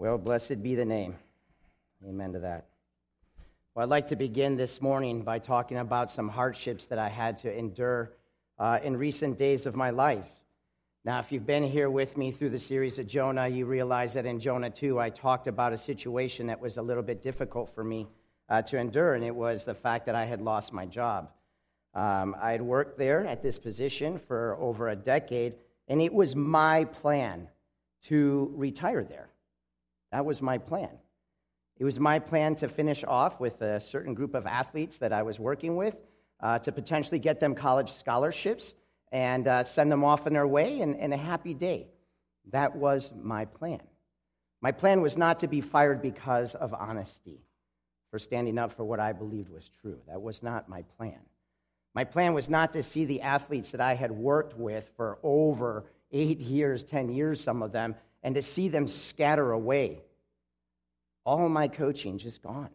Well, blessed be the name. Amen to that. Well, I'd like to begin this morning by talking about some hardships that I had to endure uh, in recent days of my life. Now, if you've been here with me through the series of Jonah, you realize that in Jonah 2, I talked about a situation that was a little bit difficult for me uh, to endure, and it was the fact that I had lost my job. Um, I had worked there at this position for over a decade, and it was my plan to retire there. That was my plan. It was my plan to finish off with a certain group of athletes that I was working with uh, to potentially get them college scholarships and uh, send them off on their way and, and a happy day. That was my plan. My plan was not to be fired because of honesty, for standing up for what I believed was true. That was not my plan. My plan was not to see the athletes that I had worked with for over eight years, 10 years, some of them, and to see them scatter away. All my coaching just gone.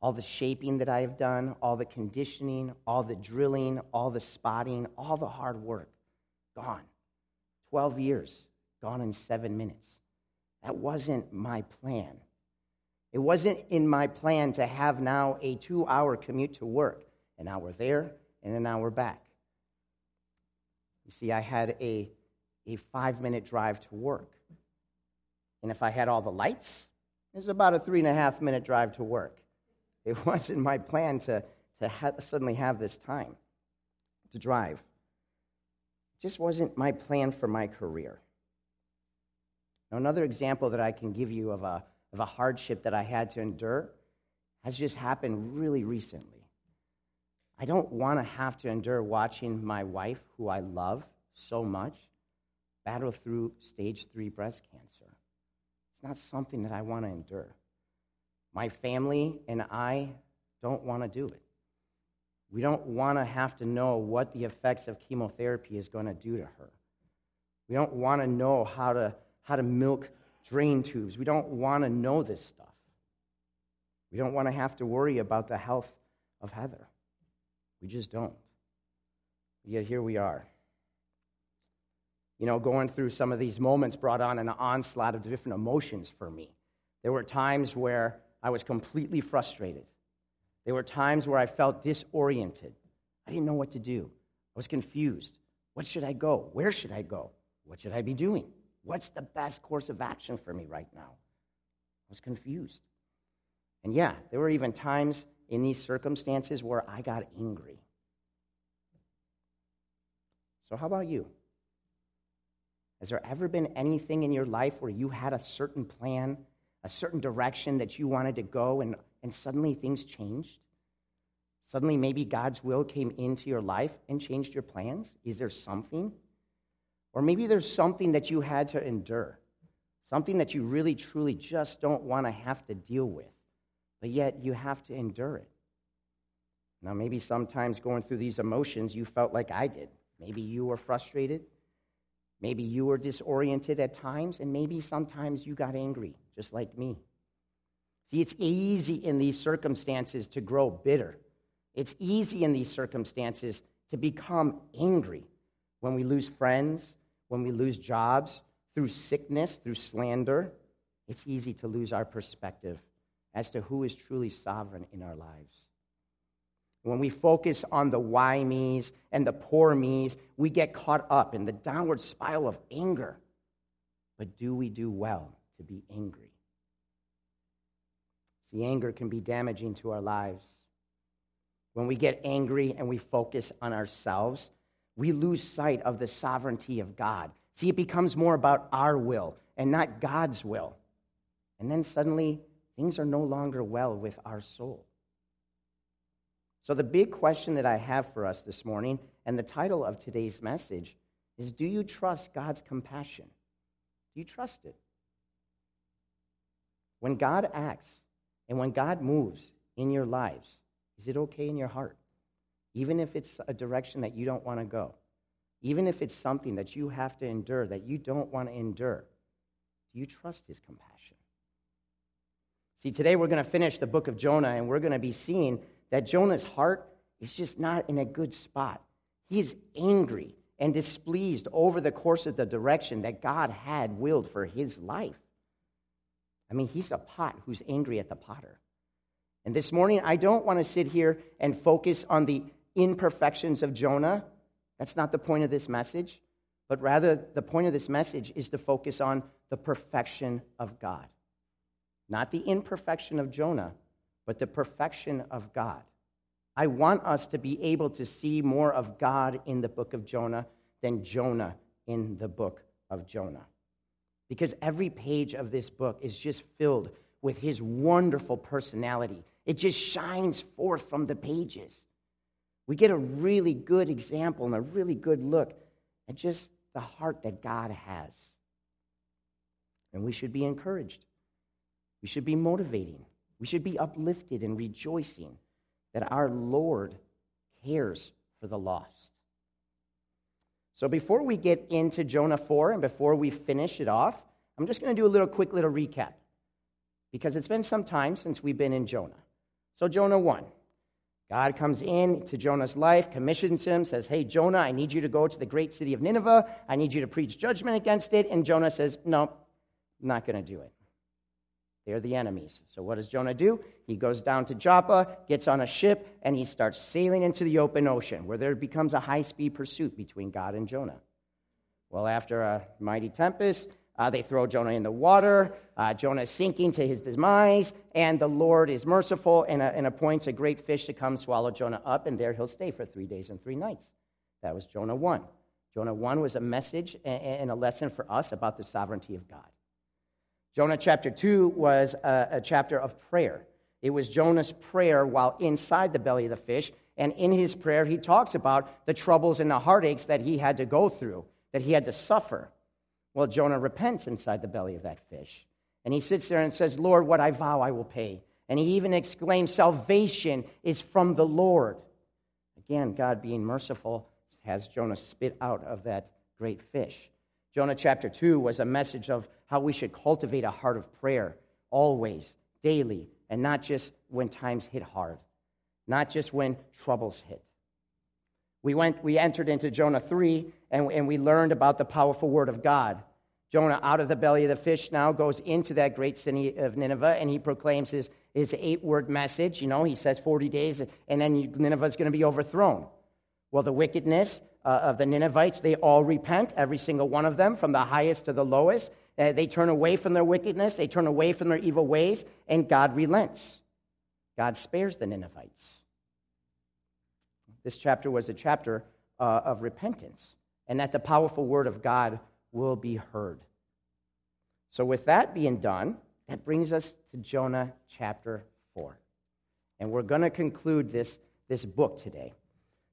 All the shaping that I have done, all the conditioning, all the drilling, all the spotting, all the hard work, gone. 12 years, gone in seven minutes. That wasn't my plan. It wasn't in my plan to have now a two hour commute to work, an hour there and an hour back. You see, I had a, a five minute drive to work. And if I had all the lights, it was about a three and a half minute drive to work. It wasn't my plan to, to ha- suddenly have this time to drive. It just wasn't my plan for my career. Now, another example that I can give you of a, of a hardship that I had to endure has just happened really recently. I don't want to have to endure watching my wife, who I love so much, battle through stage three breast cancer. Not something that I want to endure. My family and I don't want to do it. We don't want to have to know what the effects of chemotherapy is going to do to her. We don't want to know how to, how to milk drain tubes. We don't want to know this stuff. We don't want to have to worry about the health of Heather. We just don't. Yet here we are you know, going through some of these moments brought on an onslaught of different emotions for me. There were times where I was completely frustrated. There were times where I felt disoriented. I didn't know what to do. I was confused. What should I go? Where should I go? What should I be doing? What's the best course of action for me right now? I was confused. And yeah, there were even times in these circumstances where I got angry. So, how about you? Has there ever been anything in your life where you had a certain plan, a certain direction that you wanted to go, and, and suddenly things changed? Suddenly, maybe God's will came into your life and changed your plans? Is there something? Or maybe there's something that you had to endure, something that you really, truly just don't want to have to deal with, but yet you have to endure it. Now, maybe sometimes going through these emotions, you felt like I did. Maybe you were frustrated. Maybe you were disoriented at times, and maybe sometimes you got angry, just like me. See, it's easy in these circumstances to grow bitter. It's easy in these circumstances to become angry when we lose friends, when we lose jobs, through sickness, through slander. It's easy to lose our perspective as to who is truly sovereign in our lives. When we focus on the why me's and the poor me's, we get caught up in the downward spiral of anger. But do we do well to be angry? See, anger can be damaging to our lives. When we get angry and we focus on ourselves, we lose sight of the sovereignty of God. See, it becomes more about our will and not God's will. And then suddenly, things are no longer well with our soul. So, the big question that I have for us this morning, and the title of today's message, is Do you trust God's compassion? Do you trust it? When God acts and when God moves in your lives, is it okay in your heart? Even if it's a direction that you don't want to go, even if it's something that you have to endure that you don't want to endure, do you trust His compassion? See, today we're going to finish the book of Jonah and we're going to be seeing that Jonah's heart is just not in a good spot. He is angry and displeased over the course of the direction that God had willed for his life. I mean, he's a pot who's angry at the potter. And this morning, I don't want to sit here and focus on the imperfections of Jonah. That's not the point of this message. But rather, the point of this message is to focus on the perfection of God. Not the imperfection of Jonah, but the perfection of God. I want us to be able to see more of God in the book of Jonah than Jonah in the book of Jonah. Because every page of this book is just filled with his wonderful personality. It just shines forth from the pages. We get a really good example and a really good look at just the heart that God has. And we should be encouraged. We should be motivating. We should be uplifted and rejoicing that our Lord cares for the lost. So before we get into Jonah 4 and before we finish it off, I'm just going to do a little quick little recap because it's been some time since we've been in Jonah. So, Jonah 1. God comes in to Jonah's life, commissions him, says, Hey, Jonah, I need you to go to the great city of Nineveh. I need you to preach judgment against it. And Jonah says, No, I'm not going to do it. They're the enemies. So what does Jonah do? He goes down to Joppa, gets on a ship, and he starts sailing into the open ocean, where there becomes a high speed pursuit between God and Jonah. Well, after a mighty tempest, uh, they throw Jonah in the water. Uh, Jonah is sinking to his demise, and the Lord is merciful and, uh, and appoints a great fish to come swallow Jonah up, and there he'll stay for three days and three nights. That was Jonah 1. Jonah 1 was a message and a lesson for us about the sovereignty of God. Jonah chapter 2 was a, a, chapter of prayer. It was Jonah's prayer while inside the belly of the fish. And in his prayer, he talks about the troubles and the heartaches that he had to go through, that he had to suffer. Well, Jonah repents inside the belly of that fish. And he sits there and says, Lord, what I vow I will pay. And he even exclaims, Salvation is from the Lord. Again, God being merciful has Jonah spit out of that great fish. Jonah chapter 2 was a message of how we should cultivate a heart of prayer always, daily, and not just when times hit hard, not just when troubles hit. We, went, we entered into Jonah 3 and, and we learned about the powerful word of God. Jonah, out of the belly of the fish, now goes into that great city of Nineveh and he proclaims his, his eight word message. You know, he says 40 days and then Nineveh is going to be overthrown. Well, the wickedness uh, of the Ninevites, they all repent, every single one of them, from the highest to the lowest. Uh, they turn away from their wickedness, they turn away from their evil ways, and God relents. God spares the Ninevites. This chapter was a chapter uh, of repentance, and that the powerful word of God will be heard. So, with that being done, that brings us to Jonah chapter 4. And we're going to conclude this, this book today.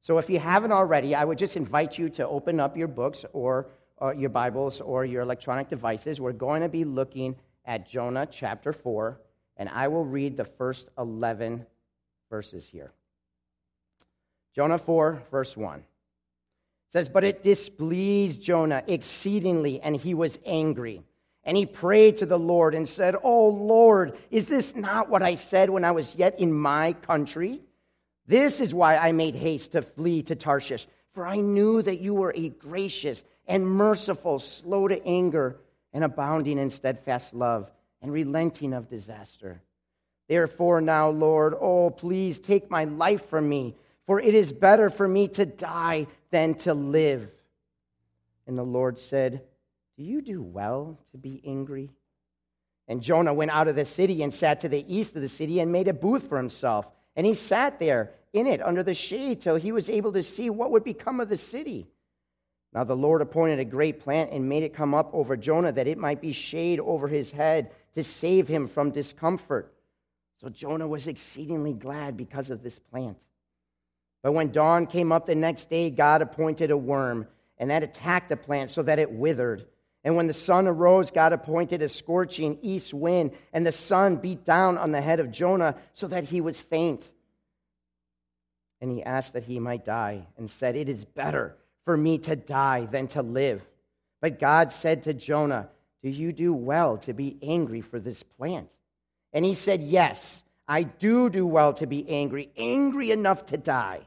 So, if you haven't already, I would just invite you to open up your books or uh, your Bibles or your electronic devices, we're going to be looking at Jonah chapter 4, and I will read the first 11 verses here. Jonah 4, verse 1 says, But it displeased Jonah exceedingly, and he was angry. And he prayed to the Lord and said, Oh Lord, is this not what I said when I was yet in my country? This is why I made haste to flee to Tarshish, for I knew that you were a gracious and merciful, slow to anger, and abounding in steadfast love, and relenting of disaster. Therefore, now, Lord, oh, please take my life from me, for it is better for me to die than to live. And the Lord said, Do you do well to be angry? And Jonah went out of the city and sat to the east of the city and made a booth for himself. And he sat there in it under the shade till he was able to see what would become of the city. Now the Lord appointed a great plant and made it come up over Jonah that it might be shade over his head to save him from discomfort. So Jonah was exceedingly glad because of this plant. But when dawn came up the next day, God appointed a worm, and that attacked the plant so that it withered. And when the sun arose, God appointed a scorching east wind, and the sun beat down on the head of Jonah so that he was faint. And he asked that he might die, and said, It is better for me to die than to live. But God said to Jonah, Do you do well to be angry for this plant? And he said, Yes, I do do well to be angry, angry enough to die.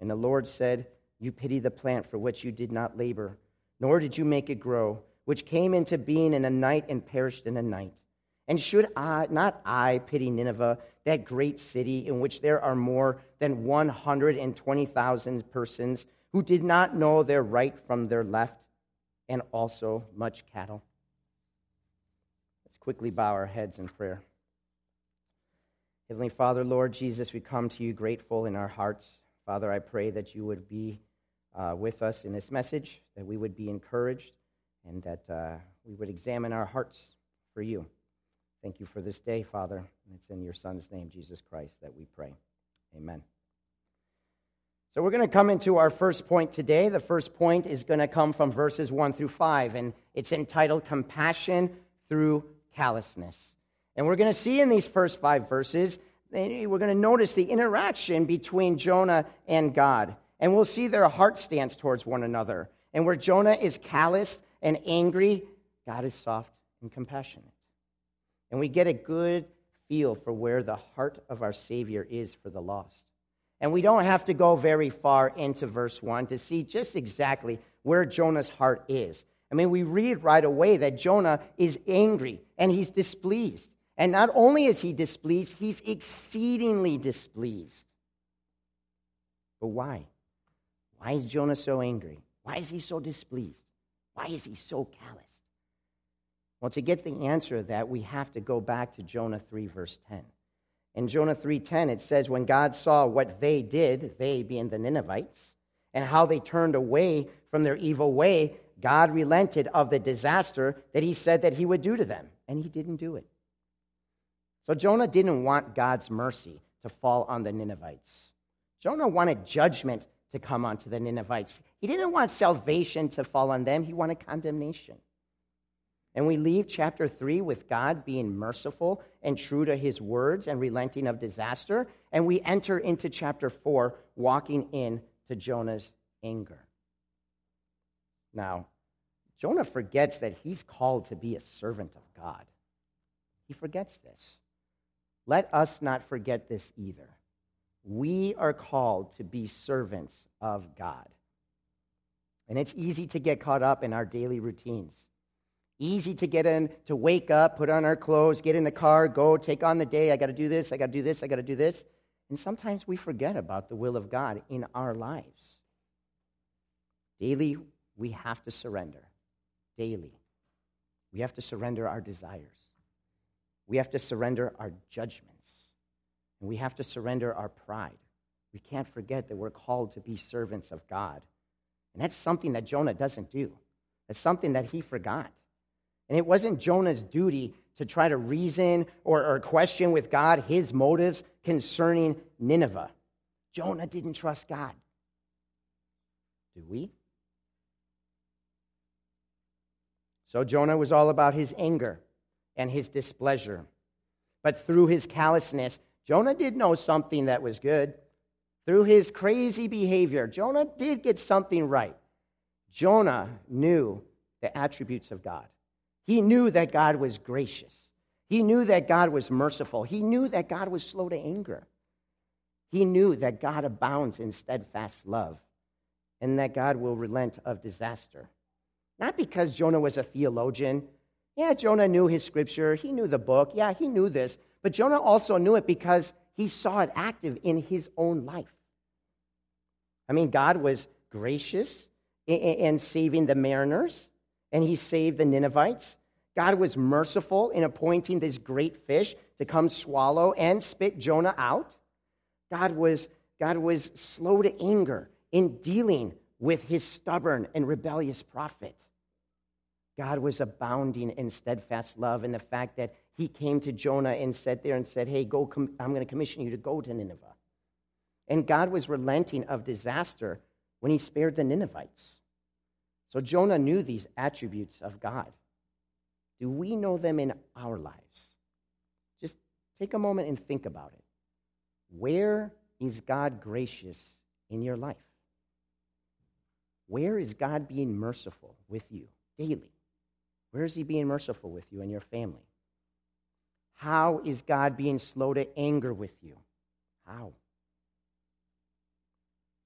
And the Lord said, You pity the plant for which you did not labor, nor did you make it grow, which came into being in a night and perished in a night. And should I, not I, pity Nineveh, that great city in which there are more than 120,000 persons who did not know their right from their left, and also much cattle? Let's quickly bow our heads in prayer. Heavenly Father, Lord Jesus, we come to you grateful in our hearts. Father, I pray that you would be uh, with us in this message, that we would be encouraged, and that uh, we would examine our hearts for you. Thank you for this day, Father. It's in your Son's name, Jesus Christ, that we pray. Amen. So we're going to come into our first point today. The first point is going to come from verses 1 through 5, and it's entitled Compassion Through Callousness. And we're going to see in these first five verses, we're going to notice the interaction between Jonah and God. And we'll see their heart stance towards one another. And where Jonah is callous and angry, God is soft and compassionate. And we get a good feel for where the heart of our Savior is for the lost. And we don't have to go very far into verse 1 to see just exactly where Jonah's heart is. I mean, we read right away that Jonah is angry and he's displeased. And not only is he displeased, he's exceedingly displeased. But why? Why is Jonah so angry? Why is he so displeased? Why is he so callous? Well, to get the answer to that, we have to go back to Jonah 3, verse 10. In Jonah 3:10 it says when God saw what they did, they being the Ninevites, and how they turned away from their evil way, God relented of the disaster that he said that he would do to them, and he didn't do it. So Jonah didn't want God's mercy to fall on the Ninevites. Jonah wanted judgment to come onto the Ninevites. He didn't want salvation to fall on them, he wanted condemnation. And we leave chapter 3 with God being merciful and true to his words and relenting of disaster. And we enter into chapter 4 walking in to Jonah's anger. Now, Jonah forgets that he's called to be a servant of God. He forgets this. Let us not forget this either. We are called to be servants of God. And it's easy to get caught up in our daily routines. Easy to get in, to wake up, put on our clothes, get in the car, go, take on the day. I got to do this, I got to do this, I got to do this. And sometimes we forget about the will of God in our lives. Daily, we have to surrender. Daily. We have to surrender our desires. We have to surrender our judgments. And we have to surrender our pride. We can't forget that we're called to be servants of God. And that's something that Jonah doesn't do. that's something that he forgot. And it wasn't Jonah's duty to try to reason or, or question with God his motives concerning Nineveh. Jonah didn't trust God. Do we? So Jonah was all about his anger and his displeasure. But through his callousness, Jonah did know something that was good. Through his crazy behavior, Jonah did get something right. Jonah knew the attributes of God. He knew that God was gracious. He knew that God was merciful. He knew that God was slow to anger. He knew that God abounds in steadfast love and that God will relent of disaster. Not because Jonah was a theologian. Yeah, Jonah knew his scripture, he knew the book. Yeah, he knew this. But Jonah also knew it because he saw it active in his own life. I mean, God was gracious in saving the mariners and he saved the Ninevites. God was merciful in appointing this great fish to come swallow and spit Jonah out. God was, God was slow to anger in dealing with his stubborn and rebellious prophet. God was abounding in steadfast love in the fact that he came to Jonah and sat there and said, Hey, go, com- I'm going to commission you to go to Nineveh. And God was relenting of disaster when he spared the Ninevites. So Jonah knew these attributes of God. Do we know them in our lives? Just take a moment and think about it. Where is God gracious in your life? Where is God being merciful with you daily? Where is He being merciful with you and your family? How is God being slow to anger with you? How?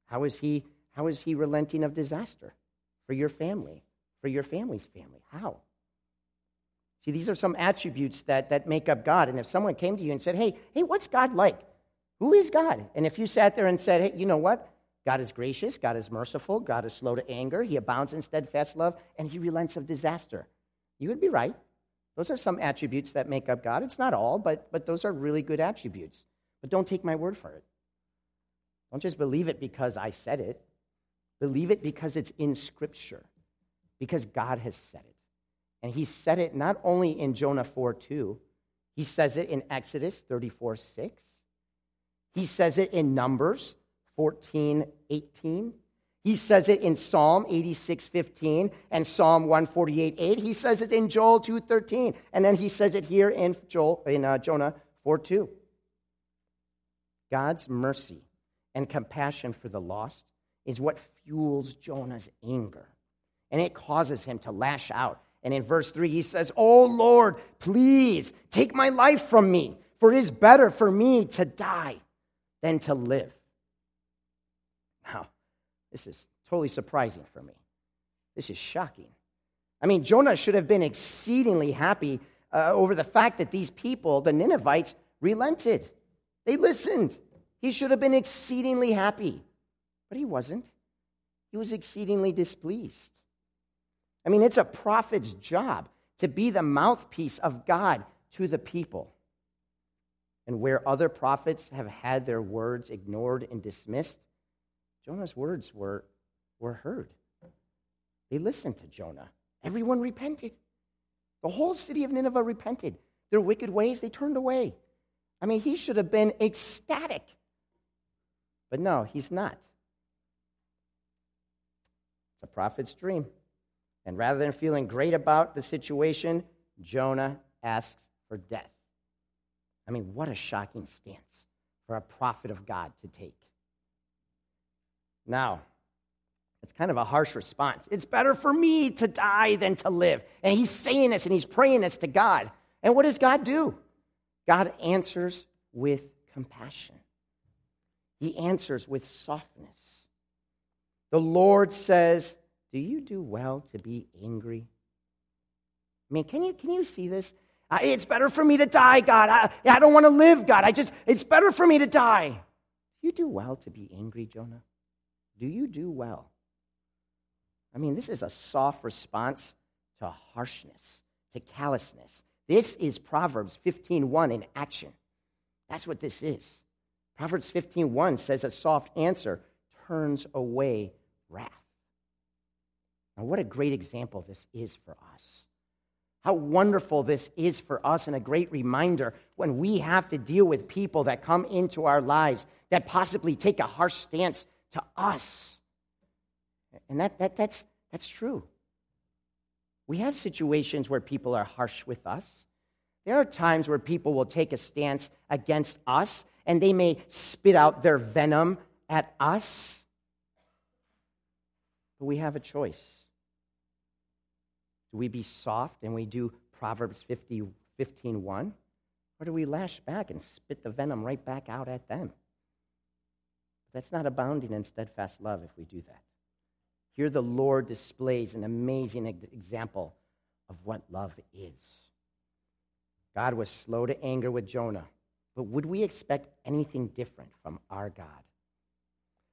How is He, how is he relenting of disaster? for your family, for your family's family? How? See, these are some attributes that, that make up God. And if someone came to you and said, hey, hey, what's God like? Who is God? And if you sat there and said, hey, you know what? God is gracious, God is merciful, God is slow to anger, He abounds in steadfast love, and He relents of disaster. You would be right. Those are some attributes that make up God. It's not all, but, but those are really good attributes. But don't take my word for it. Don't just believe it because I said it. Believe it because it's in Scripture, because God has said it. And He said it not only in Jonah 4 2, He says it in Exodus 34 6. He says it in Numbers 14 18. He says it in Psalm 86 15 and Psalm 148 8. He says it in Joel 2 13. And then he says it here in, Joel, in uh, Jonah 4 2. God's mercy and compassion for the lost is what fuels Jonah's anger. And it causes him to lash out. And in verse 3, he says, Oh Lord, please take my life from me, for it is better for me to die than to live. This is totally surprising for me. This is shocking. I mean, Jonah should have been exceedingly happy uh, over the fact that these people, the Ninevites, relented. They listened. He should have been exceedingly happy, but he wasn't. He was exceedingly displeased. I mean, it's a prophet's job to be the mouthpiece of God to the people. And where other prophets have had their words ignored and dismissed, Jonah's words were, were heard. They listened to Jonah. Everyone repented. The whole city of Nineveh repented. Their wicked ways, they turned away. I mean, he should have been ecstatic. But no, he's not. It's a prophet's dream. And rather than feeling great about the situation, Jonah asks for death. I mean, what a shocking stance for a prophet of God to take. Now, it's kind of a harsh response. It's better for me to die than to live. And he's saying this and he's praying this to God. And what does God do? God answers with compassion, He answers with softness. The Lord says, Do you do well to be angry? I mean, can you, can you see this? Uh, it's better for me to die, God. I, I don't want to live, God. I just, it's better for me to die. You do well to be angry, Jonah? Do you do well? I mean, this is a soft response to harshness, to callousness. This is Proverbs 15:1 in action. That's what this is. Proverbs 15:1 says a soft answer turns away wrath. Now, what a great example this is for us. How wonderful this is for us, and a great reminder when we have to deal with people that come into our lives that possibly take a harsh stance to us. And that, that, that's, that's true. We have situations where people are harsh with us. There are times where people will take a stance against us and they may spit out their venom at us. But we have a choice. Do we be soft and we do Proverbs 50, 15 1? Or do we lash back and spit the venom right back out at them? That's not abounding in steadfast love if we do that. Here, the Lord displays an amazing example of what love is. God was slow to anger with Jonah, but would we expect anything different from our God?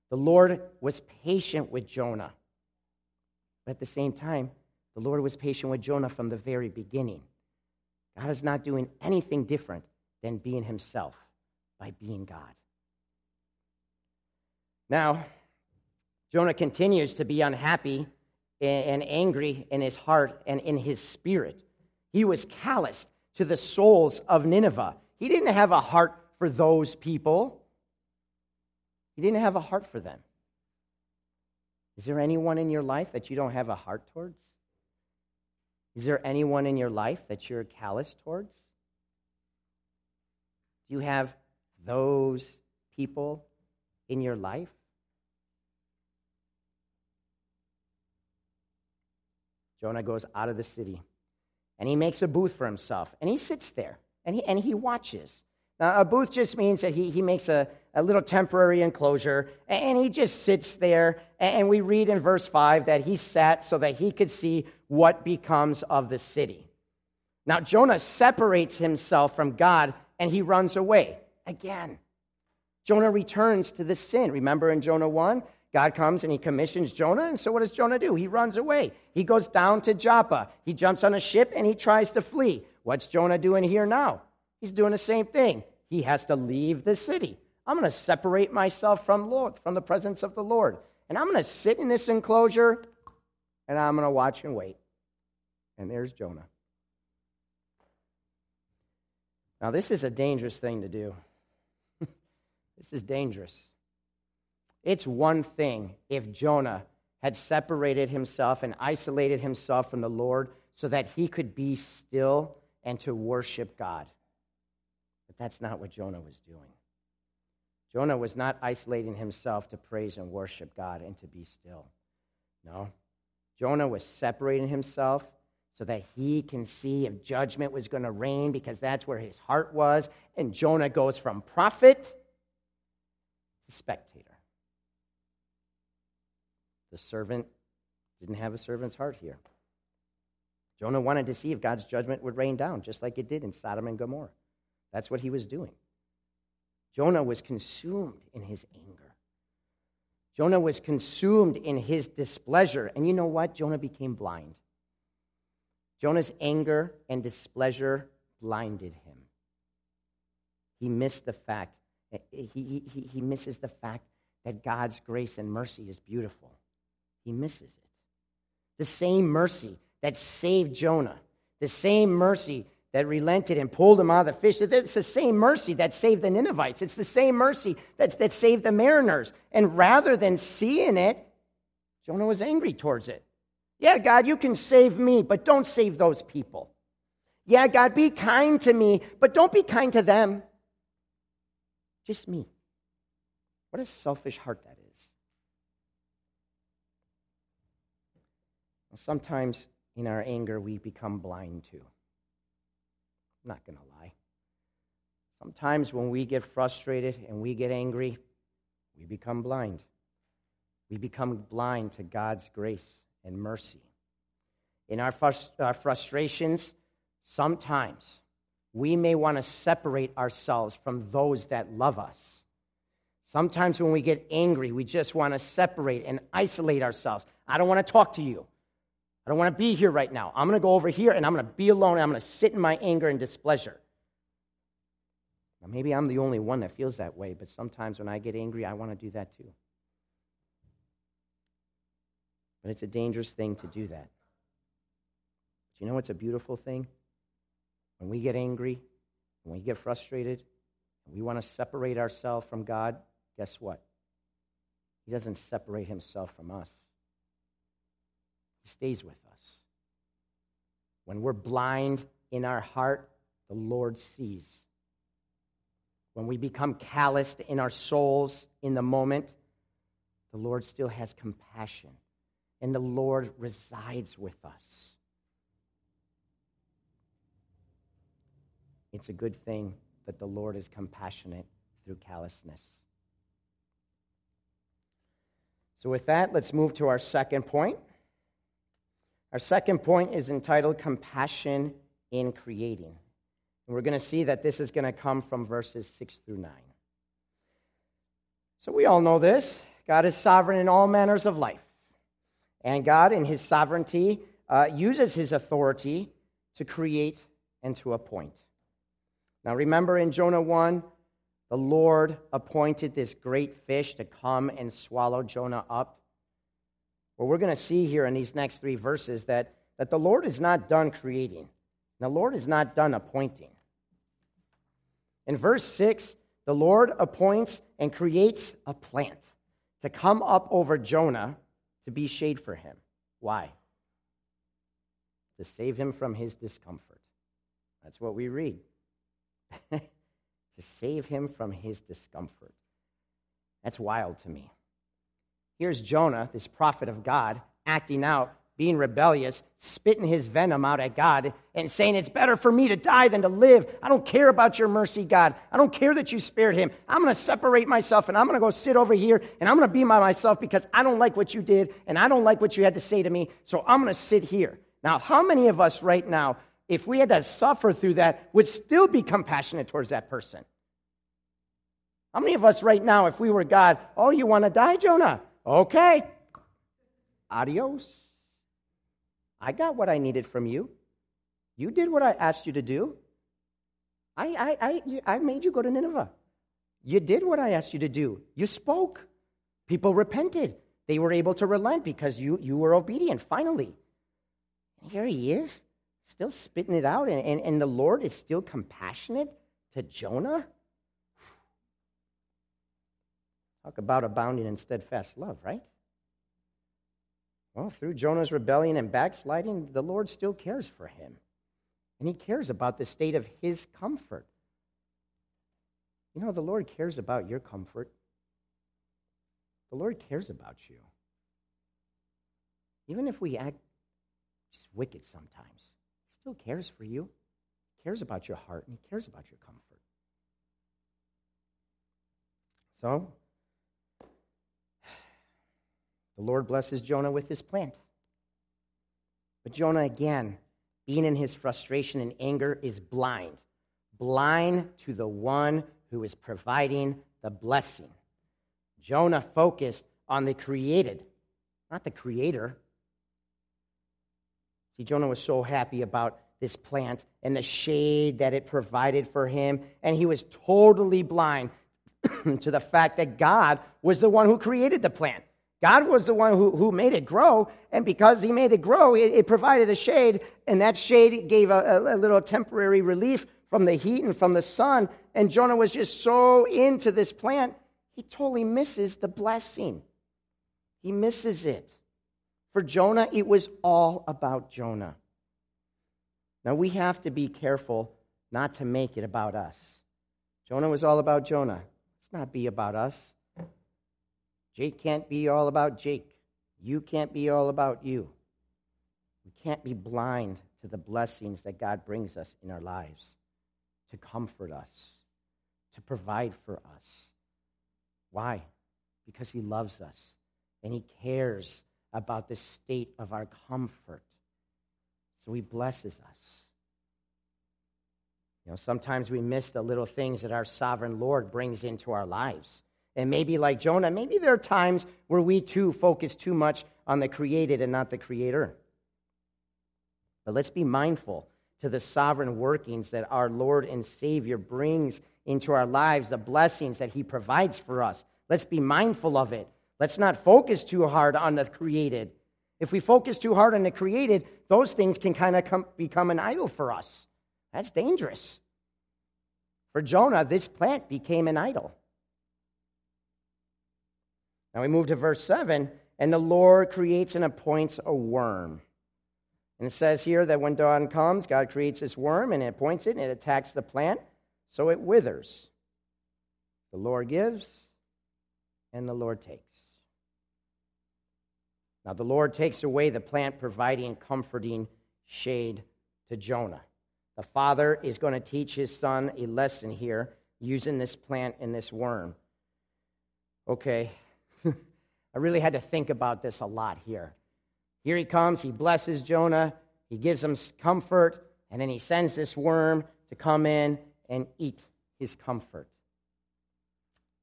The Lord was patient with Jonah, but at the same time, the Lord was patient with Jonah from the very beginning. God is not doing anything different than being himself by being God. Now, Jonah continues to be unhappy and angry in his heart and in his spirit. He was calloused to the souls of Nineveh. He didn't have a heart for those people, he didn't have a heart for them. Is there anyone in your life that you don't have a heart towards? Is there anyone in your life that you're callous towards? Do you have those people in your life? Jonah goes out of the city and he makes a booth for himself and he sits there and he, and he watches. Now, a booth just means that he, he makes a, a little temporary enclosure and he just sits there. And we read in verse 5 that he sat so that he could see what becomes of the city. Now, Jonah separates himself from God and he runs away again. Jonah returns to the sin. Remember in Jonah 1? God comes and he commissions Jonah, and so what does Jonah do? He runs away. He goes down to Joppa. He jumps on a ship and he tries to flee. What's Jonah doing here now? He's doing the same thing. He has to leave the city. I'm going to separate myself from Lord, from the presence of the Lord. And I'm going to sit in this enclosure and I'm going to watch and wait. And there's Jonah. Now, this is a dangerous thing to do. this is dangerous. It's one thing if Jonah had separated himself and isolated himself from the Lord so that he could be still and to worship God. But that's not what Jonah was doing. Jonah was not isolating himself to praise and worship God and to be still. No. Jonah was separating himself so that he can see if judgment was going to rain because that's where his heart was. And Jonah goes from prophet to spectator. The servant didn't have a servant's heart here. Jonah wanted to see if God's judgment would rain down, just like it did in Sodom and Gomorrah. That's what he was doing. Jonah was consumed in his anger. Jonah was consumed in his displeasure. And you know what? Jonah became blind. Jonah's anger and displeasure blinded him. He missed the fact, he, he, he misses the fact that God's grace and mercy is beautiful. He misses it. The same mercy that saved Jonah, the same mercy that relented and pulled him out of the fish. It's the same mercy that saved the Ninevites. It's the same mercy that, that saved the mariners. And rather than seeing it, Jonah was angry towards it. Yeah, God, you can save me, but don't save those people. Yeah, God, be kind to me, but don't be kind to them. Just me. What a selfish heart that Sometimes in our anger, we become blind too. I'm not going to lie. Sometimes when we get frustrated and we get angry, we become blind. We become blind to God's grace and mercy. In our, frust- our frustrations, sometimes we may want to separate ourselves from those that love us. Sometimes when we get angry, we just want to separate and isolate ourselves. I don't want to talk to you. I don't want to be here right now. I'm going to go over here and I'm going to be alone. and I'm going to sit in my anger and displeasure. Now, maybe I'm the only one that feels that way, but sometimes when I get angry, I want to do that too. But it's a dangerous thing to do that. But you know what's a beautiful thing? When we get angry, when we get frustrated, we want to separate ourselves from God, guess what? He doesn't separate himself from us, Stays with us. When we're blind in our heart, the Lord sees. When we become calloused in our souls in the moment, the Lord still has compassion and the Lord resides with us. It's a good thing that the Lord is compassionate through callousness. So, with that, let's move to our second point. Our second point is entitled Compassion in Creating. And we're going to see that this is going to come from verses 6 through 9. So, we all know this God is sovereign in all manners of life. And God, in his sovereignty, uh, uses his authority to create and to appoint. Now, remember in Jonah 1, the Lord appointed this great fish to come and swallow Jonah up. Well, we're going to see here in these next three verses that, that the Lord is not done creating, the Lord is not done appointing. In verse 6, the Lord appoints and creates a plant to come up over Jonah to be shade for him. Why? To save him from his discomfort. That's what we read. to save him from his discomfort. That's wild to me. Here's Jonah, this prophet of God, acting out being rebellious, spitting his venom out at God, and saying, It's better for me to die than to live. I don't care about your mercy, God. I don't care that you spared him. I'm going to separate myself and I'm going to go sit over here and I'm going to be by myself because I don't like what you did and I don't like what you had to say to me. So I'm going to sit here. Now, how many of us right now if we had to suffer through that, would still be compassionate towards that person. How many of us right now, if we were God, oh, you want to die, Jonah? Okay. Adios. I got what I needed from you. You did what I asked you to do. I, I, I, I made you go to Nineveh. You did what I asked you to do. You spoke. People repented. They were able to relent because you, you were obedient, finally. And here he is, still spitting it out, and, and, and the Lord is still compassionate to Jonah. Talk about abounding in steadfast love, right? Well, through Jonah's rebellion and backsliding, the Lord still cares for him. And he cares about the state of his comfort. You know, the Lord cares about your comfort. The Lord cares about you. Even if we act just wicked sometimes, He still cares for you. He cares about your heart and He cares about your comfort. So, the Lord blesses Jonah with his plant. But Jonah, again, being in his frustration and anger, is blind. Blind to the one who is providing the blessing. Jonah focused on the created, not the creator. See, Jonah was so happy about this plant and the shade that it provided for him, and he was totally blind to the fact that God was the one who created the plant. God was the one who, who made it grow, and because He made it grow, it, it provided a shade, and that shade gave a, a, a little temporary relief from the heat and from the sun. And Jonah was just so into this plant, he totally misses the blessing. He misses it. For Jonah, it was all about Jonah. Now we have to be careful not to make it about us. Jonah was all about Jonah. Let's not be about us. Jake can't be all about Jake. You can't be all about you. We can't be blind to the blessings that God brings us in our lives to comfort us, to provide for us. Why? Because He loves us and He cares about the state of our comfort. So He blesses us. You know, sometimes we miss the little things that our sovereign Lord brings into our lives. And maybe like Jonah, maybe there are times where we too focus too much on the created and not the creator. But let's be mindful to the sovereign workings that our Lord and Savior brings into our lives, the blessings that He provides for us. Let's be mindful of it. Let's not focus too hard on the created. If we focus too hard on the created, those things can kind of become an idol for us. That's dangerous. For Jonah, this plant became an idol. Now we move to verse 7 and the Lord creates and appoints a worm. And it says here that when dawn comes, God creates this worm and it appoints it and it attacks the plant so it withers. The Lord gives and the Lord takes. Now the Lord takes away the plant, providing comforting shade to Jonah. The father is going to teach his son a lesson here using this plant and this worm. Okay, I really had to think about this a lot here. Here he comes, he blesses Jonah, he gives him comfort, and then he sends this worm to come in and eat his comfort.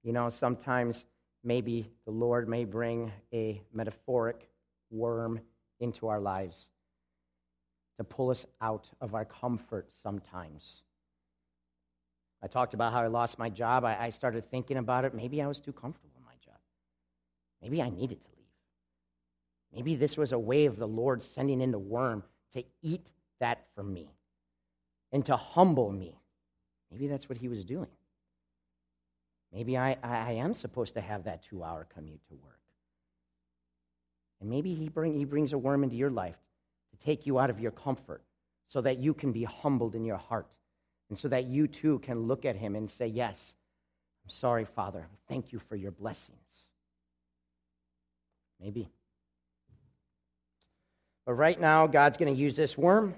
You know, sometimes maybe the Lord may bring a metaphoric worm into our lives to pull us out of our comfort sometimes. I talked about how I lost my job. I, started thinking about it. Maybe I was too comfortable. Maybe I needed to leave. Maybe this was a way of the Lord sending in the worm to eat that from me and to humble me. Maybe that's what he was doing. Maybe I, I am supposed to have that two hour commute to work. And maybe he, bring, he brings a worm into your life to take you out of your comfort so that you can be humbled in your heart and so that you too can look at him and say, Yes, I'm sorry, Father. Thank you for your blessing. Maybe. But right now, God's going to use this worm,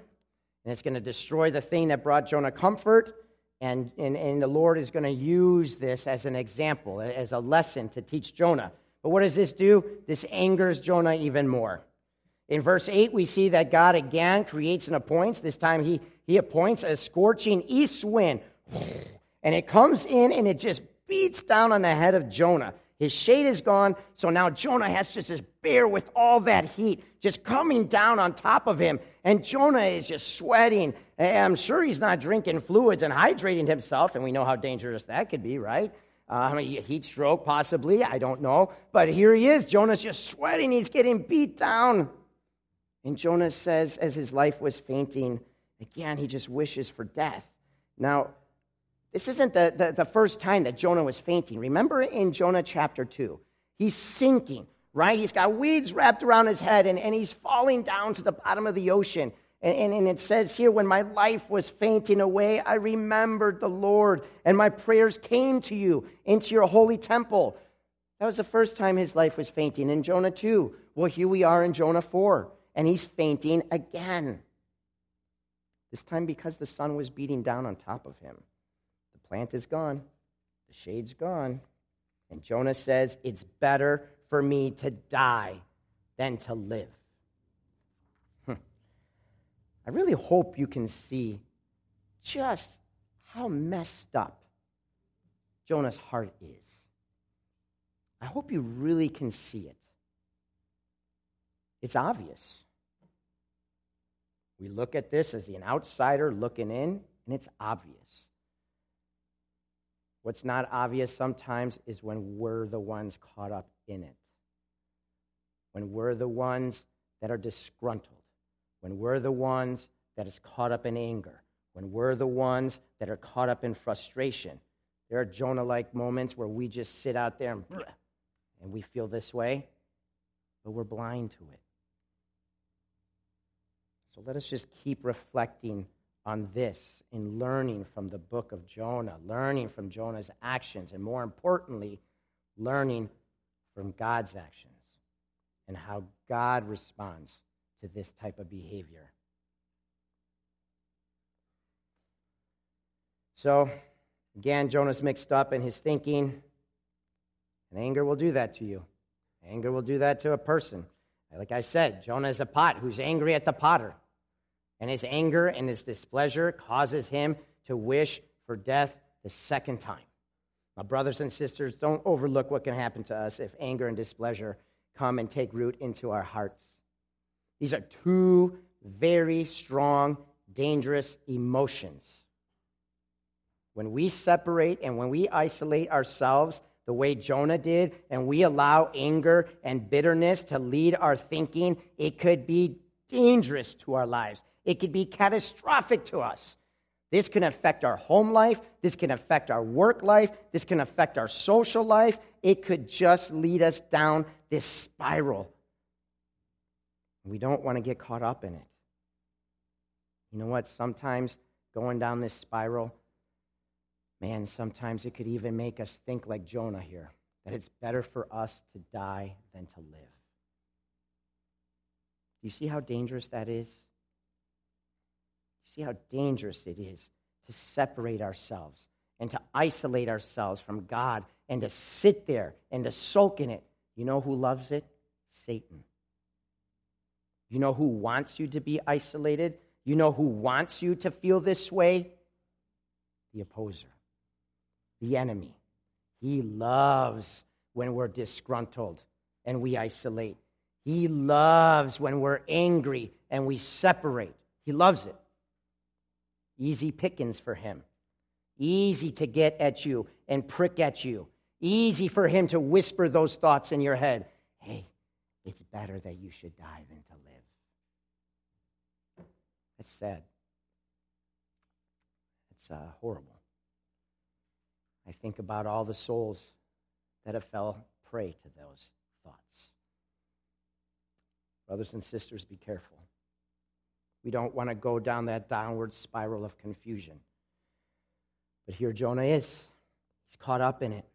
and it's going to destroy the thing that brought Jonah comfort. And, and, and the Lord is going to use this as an example, as a lesson to teach Jonah. But what does this do? This angers Jonah even more. In verse 8, we see that God again creates and appoints. This time he, he appoints a scorching east wind. And it comes in and it just beats down on the head of Jonah. His shade is gone, so now Jonah has just this bear with all that heat just coming down on top of him. And Jonah is just sweating. And I'm sure he's not drinking fluids and hydrating himself, and we know how dangerous that could be, right? Uh, heat stroke, possibly, I don't know. But here he is. Jonah's just sweating. He's getting beat down. And Jonah says, as his life was fainting, again, he just wishes for death. Now, this isn't the, the, the, first time that Jonah was fainting. Remember in Jonah chapter 2, he's sinking, right? He's got weeds wrapped around his head and, and he's falling down to the bottom of the ocean. And, and, and it says here, when my life was fainting away, I remembered the Lord and my prayers came to you into your holy temple. That was the first time his life was fainting. In Jonah 2, well, here we are in Jonah 4, and he's fainting again. This time because the sun was beating down on top of him plant is gone, the shade's gone. And Jonah says, It's better for me to die than to live. Hmm. I really hope you can see just how messed up Jonah's heart is. I hope you really can see it. It's obvious. We look at this as an outsider looking in, and it's obvious. What's not obvious sometimes is when we're the ones caught up in it. When we're the ones that are disgruntled. When we're the ones that is caught up in anger. When we're the ones that are caught up in frustration. There are Jonah like moments where we just sit out there and, and we feel this way, but we're blind to it. So let us just keep reflecting on this in learning from the book of Jonah, learning from Jonah's actions, and more importantly, learning from God's actions and how God responds to this type of behavior. So, again, Jonah's mixed up in his thinking, and anger will do that to you. Anger will do that to a person. Like I said, Jonah is a pot who's angry at the potter. And his anger and his displeasure causes him to wish for death the second time. My brothers and sisters, don't overlook what can happen to us if anger and displeasure come and take root into our hearts. These are two very strong, dangerous emotions. When we separate and when we isolate ourselves the way Jonah did, and we allow anger and bitterness to lead our thinking, it could be dangerous to our lives. It could be catastrophic to us. This can affect our home life. This can affect our work life. This can affect our social life. It could just lead us down this spiral. We don't want to get caught up in it. You know what? Sometimes going down this spiral, man, sometimes it could even make us think like Jonah here that it's better for us to die than to live. Do you see how dangerous that is? See how dangerous it is to separate ourselves and to isolate ourselves from God and to sit there and to sulk in it. You know who loves it? Satan. You know who wants you to be isolated? You know who wants you to feel this way? The opposer, the enemy. He loves when we're disgruntled and we isolate. He loves when we're angry and we separate. He loves it. Easy pickings for him. Easy to get at you and prick at you. Easy for him to whisper those thoughts in your head. Hey, it's better that you should die than to live. That's sad. It's uh, horrible. I think about all the souls that have fell prey to those thoughts. Brothers and sisters, be careful. We don't want to go down that downward spiral of confusion. But here Jonah is. He's caught up in it.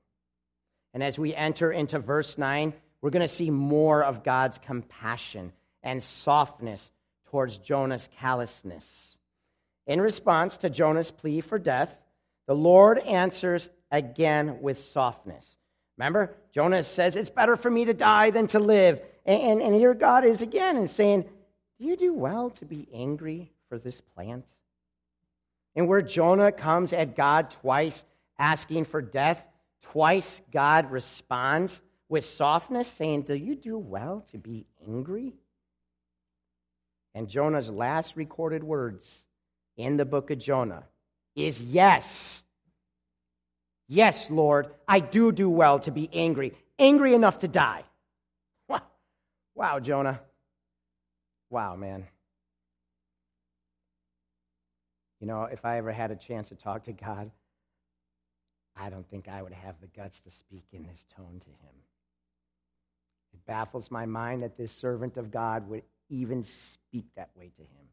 And as we enter into verse 9, we're going to see more of God's compassion and softness towards Jonah's callousness. In response to Jonah's plea for death, the Lord answers again with softness. Remember, Jonah says, It's better for me to die than to live. And, and, and here God is again and saying, Do you do well to be angry for this plant? And where Jonah comes at God twice asking for death, twice God responds with softness, saying, Do you do well to be angry? And Jonah's last recorded words in the book of Jonah is yes. Yes, Lord, I do do well to be angry, angry enough to die. Wow, Jonah. Wow, man. You know, if I ever had a chance to talk to God, I don't think I would have the guts to speak in this tone to him. It baffles my mind that this servant of God would even speak that way to him.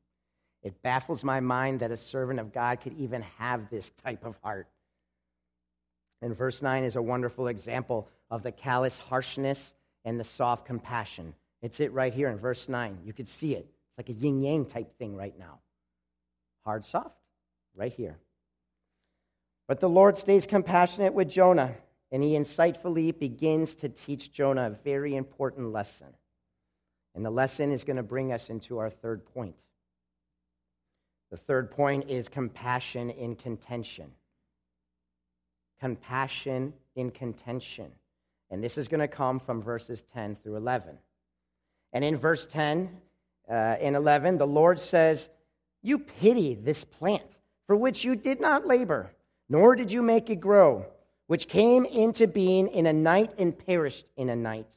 It baffles my mind that a servant of God could even have this type of heart. And verse 9 is a wonderful example of the callous harshness and the soft compassion. It's it right here in verse 9. You could see it. It's like a yin yang type thing right now. Hard, soft, right here. But the Lord stays compassionate with Jonah, and he insightfully begins to teach Jonah a very important lesson. And the lesson is going to bring us into our third point. The third point is compassion in contention. Compassion in contention. And this is going to come from verses 10 through 11. And in verse 10 uh, and 11, the Lord says, You pity this plant for which you did not labor, nor did you make it grow, which came into being in a night and perished in a night.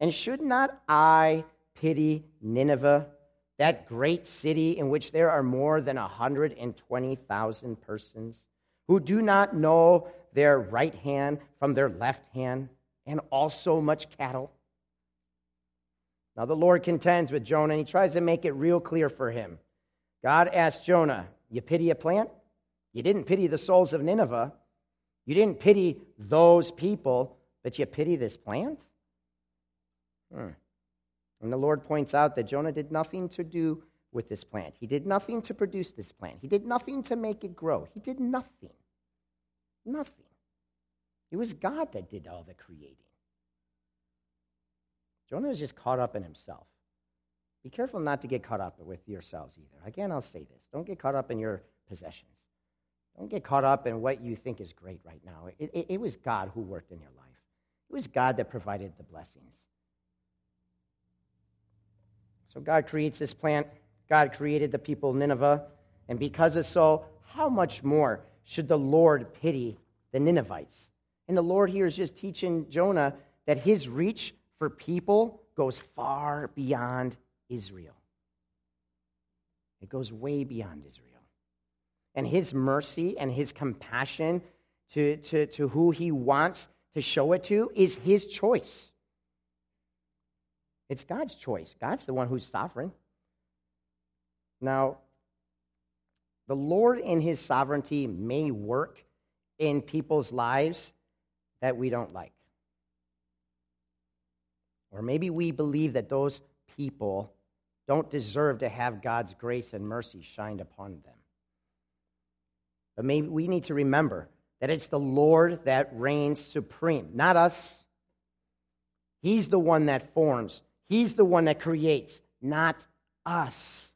And should not I pity Nineveh, that great city in which there are more than 120,000 persons who do not know their right hand from their left hand, and also much cattle? Now, the Lord contends with Jonah, and he tries to make it real clear for him. God asked Jonah, You pity a plant? You didn't pity the souls of Nineveh. You didn't pity those people, but you pity this plant? Hmm. And the Lord points out that Jonah did nothing to do with this plant. He did nothing to produce this plant. He did nothing to make it grow. He did nothing. Nothing. It was God that did all the creating. Jonah is just caught up in himself. Be careful not to get caught up with yourselves either. Again, I'll say this don't get caught up in your possessions. Don't get caught up in what you think is great right now. It, it, it was God who worked in your life, it was God that provided the blessings. So God creates this plant. God created the people of Nineveh. And because of so, how much more should the Lord pity the Ninevites? And the Lord here is just teaching Jonah that his reach for people goes far beyond Israel. It goes way beyond Israel. And his mercy and his compassion to, to, to who he wants to show it to is his choice. It's God's choice. God's the one who's sovereign. Now, the Lord in his sovereignty may work in people's lives that we don't like. Or maybe we believe that those people don't deserve to have God's grace and mercy shined upon them. But maybe we need to remember that it's the Lord that reigns supreme, not us. He's the one that forms, He's the one that creates, not us.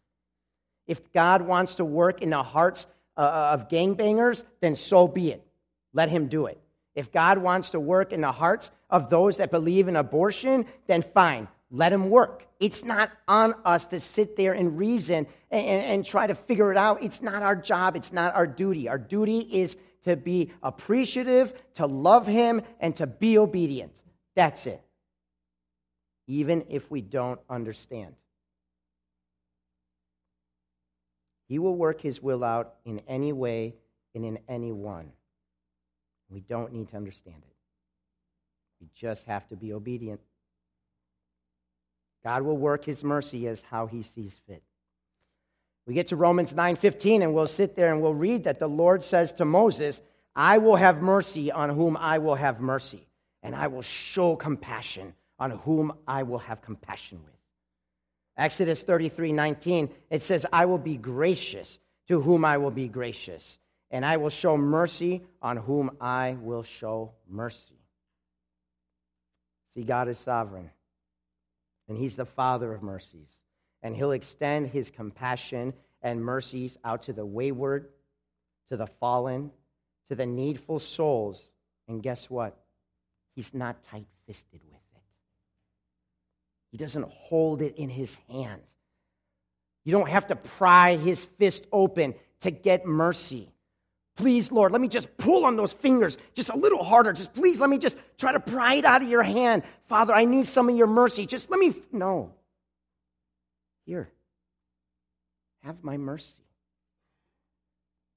If God wants to work in the hearts uh, of gangbangers, then so be it. Let Him do it. If God wants to work in the hearts of those that believe in abortion, then fine, let Him work. It's not on us to sit there and reason and, and, and try to figure it out. It's not our job, it's not our duty. Our duty is to be appreciative, to love Him, and to be obedient. That's it even if we don't understand. He will work his will out in any way and in any one. We don't need to understand it. We just have to be obedient. God will work his mercy as how he sees fit. We get to Romans 9:15 and we'll sit there and we'll read that the Lord says to Moses, "I will have mercy on whom I will have mercy, and I will show compassion on whom I will have compassion with. Exodus 33:19, it says, I will be gracious to whom I will be gracious, and I will show mercy on whom I will show mercy. See, God is sovereign. And He's the Father of mercies. And He'll extend His compassion and mercies out to the wayward, to the fallen, to the needful souls. And guess what? He's not tight fisted with it, He doesn't hold it in His hand. You don't have to pry His fist open to get mercy. Please, Lord, let me just pull on those fingers just a little harder. Just please, let me just try to pry it out of your hand. Father, I need some of your mercy. Just let me. No. Here. Have my mercy.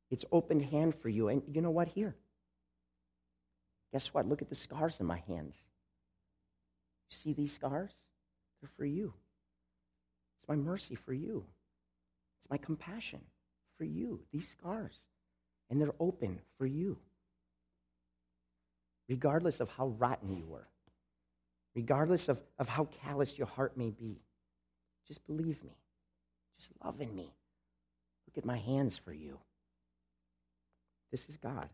It's open hand for you. And you know what? Here. Guess what? Look at the scars in my hands. You see these scars? They're for you. It's my mercy for you. It's my compassion for you. These scars and they're open for you. Regardless of how rotten you were, regardless of, of how callous your heart may be, just believe me. Just love in me. Look at my hands for you. This is God.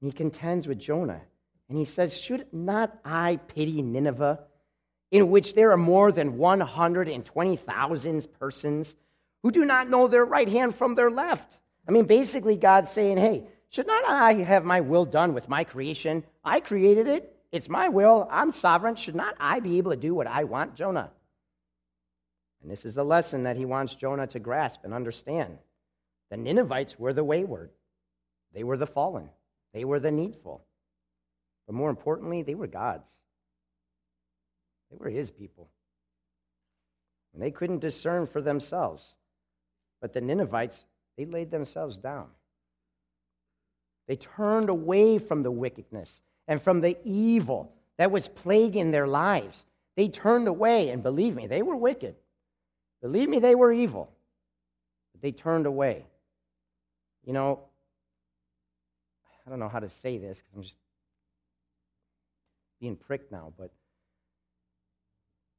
He contends with Jonah. And he says, Should not I pity Nineveh, in which there are more than 120,000 persons who do not know their right hand from their left? I mean, basically, God's saying, hey, should not I have my will done with my creation? I created it. It's my will. I'm sovereign. Should not I be able to do what I want, Jonah? And this is the lesson that he wants Jonah to grasp and understand. The Ninevites were the wayward, they were the fallen, they were the needful. But more importantly, they were God's. They were his people. And they couldn't discern for themselves. But the Ninevites they laid themselves down. They turned away from the wickedness and from the evil that was plaguing their lives. They turned away, and believe me, they were wicked. Believe me, they were evil. But they turned away. You know, I don't know how to say this because I'm just being pricked now, but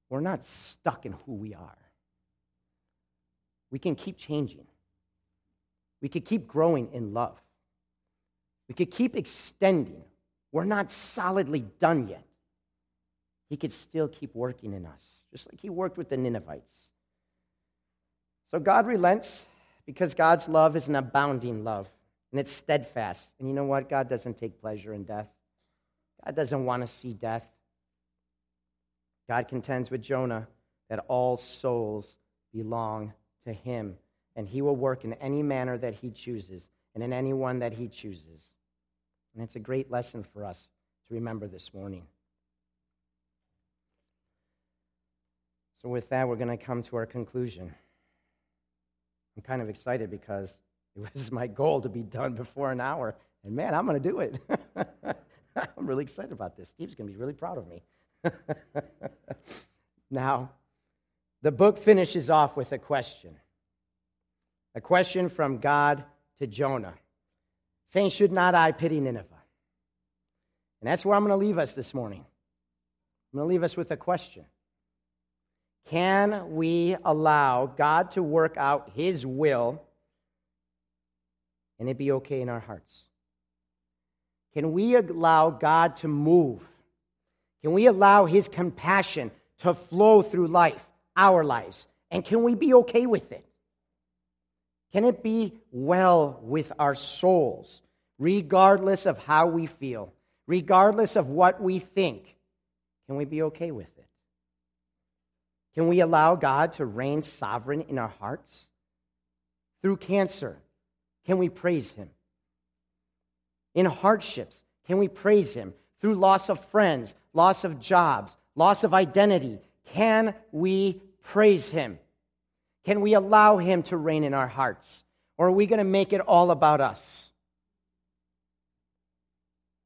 we're not stuck in who we are. We can keep changing. We could keep growing in love. We could keep extending. We're not solidly done yet. He could still keep working in us, just like he worked with the Ninevites. So God relents because God's love is an abounding love and it's steadfast. And you know what? God doesn't take pleasure in death, God doesn't want to see death. God contends with Jonah that all souls belong to him and he will work in any manner that he chooses and in anyone that he chooses. And it's a great lesson for us to remember this morning. So, with that, we're going to come to our conclusion. I'm kind of excited because it was my goal to be done before an hour. And man, I'm going to do it. I'm really excited about this. Steve's going to be really proud of me. now, the book finishes off with a question. A question from God to Jonah saying, Should not I pity Nineveh? And that's where I'm going to leave us this morning. I'm going to leave us with a question Can we allow God to work out His will and it be okay in our hearts? Can we allow God to move? Can we allow His compassion to flow through life, our lives? And can we be okay with it? Can it be well with our souls, regardless of how we feel, regardless of what we think? Can we be okay with it? Can we allow God to reign sovereign in our hearts? Through cancer, can we praise Him? In hardships, can we praise Him? Through loss of friends, loss of jobs, loss of identity, can we praise Him? Can we allow Him to reign in our hearts? Or are we going to make it all about us?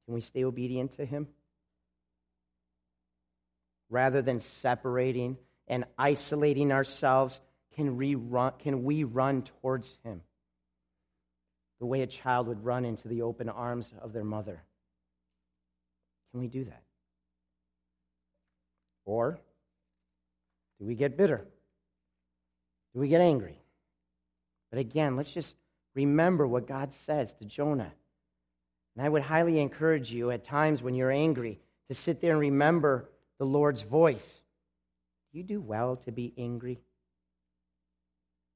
Can we stay obedient to Him? Rather than separating and isolating ourselves, can we run, can we run towards Him? The way a child would run into the open arms of their mother. Can we do that? Or do we get bitter? Do we get angry? But again, let's just remember what God says to Jonah. And I would highly encourage you at times when you're angry to sit there and remember the Lord's voice. You do well to be angry?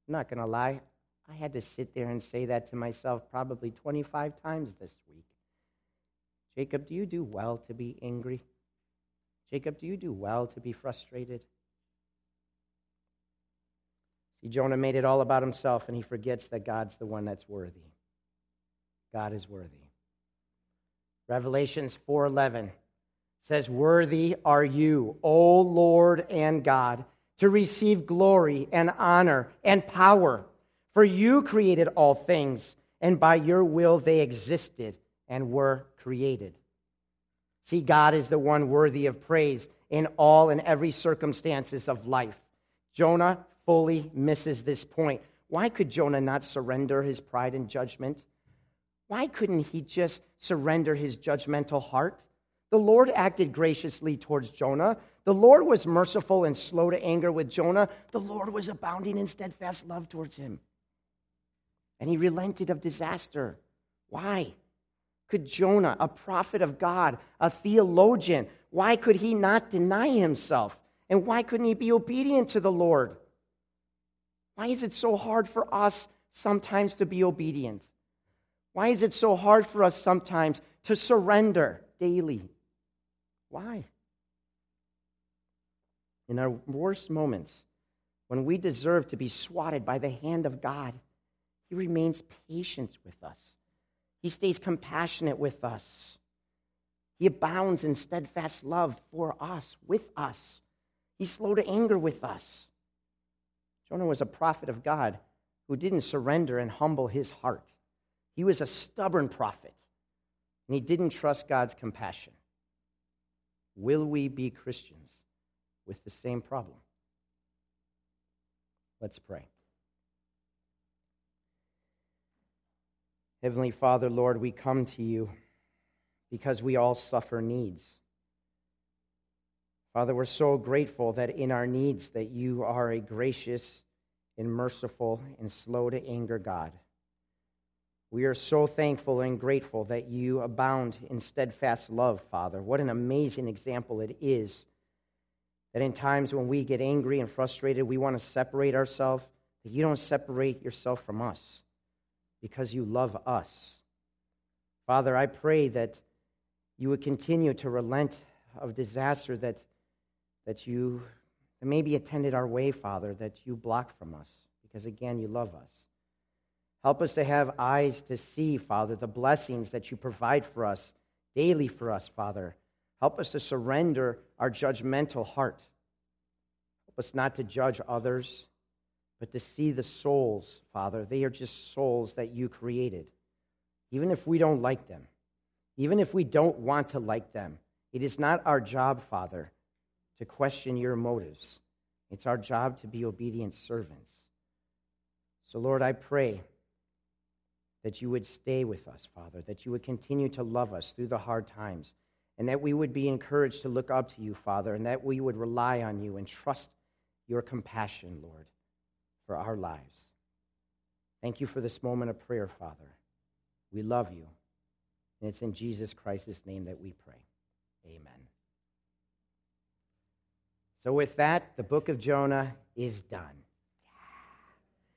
I'm not going to lie. I had to sit there and say that to myself probably 25 times this week. Jacob, do you do well to be angry? Jacob, do you do well to be frustrated? See, Jonah made it all about himself, and he forgets that God's the one that's worthy. God is worthy. Revelations 4:11 says, "Worthy are you, O Lord and God, to receive glory and honor and power, for you created all things, and by your will they existed and were created." See, God is the one worthy of praise in all and every circumstances of life. Jonah fully misses this point. Why could Jonah not surrender his pride and judgment? Why couldn't he just surrender his judgmental heart? The Lord acted graciously towards Jonah. The Lord was merciful and slow to anger with Jonah. The Lord was abounding in steadfast love towards him. And he relented of disaster. Why? Could Jonah, a prophet of God, a theologian, why could he not deny himself? And why couldn't he be obedient to the Lord? Why is it so hard for us sometimes to be obedient? Why is it so hard for us sometimes to surrender daily? Why? In our worst moments, when we deserve to be swatted by the hand of God, He remains patient with us. He stays compassionate with us. He abounds in steadfast love for us, with us. He's slow to anger with us. Jonah was a prophet of God who didn't surrender and humble his heart. He was a stubborn prophet, and he didn't trust God's compassion. Will we be Christians with the same problem? Let's pray. Heavenly Father, Lord, we come to you because we all suffer needs. Father, we're so grateful that in our needs that you are a gracious and merciful and slow to anger God. We are so thankful and grateful that you abound in steadfast love, Father. What an amazing example it is that in times when we get angry and frustrated, we want to separate ourselves, that you don't separate yourself from us because you love us. Father, I pray that you would continue to relent of disaster that that you maybe attended our way, Father, that you block from us, because again, you love us. Help us to have eyes to see, Father, the blessings that you provide for us daily for us, Father. Help us to surrender our judgmental heart. Help us not to judge others, but to see the souls, Father. They are just souls that you created. Even if we don't like them, even if we don't want to like them, it is not our job, Father, to question your motives. It's our job to be obedient servants. So, Lord, I pray that you would stay with us, Father, that you would continue to love us through the hard times, and that we would be encouraged to look up to you, Father, and that we would rely on you and trust your compassion, Lord, for our lives. Thank you for this moment of prayer, Father. We love you. And it's in Jesus Christ's name that we pray. Amen. So, with that, the book of Jonah is done.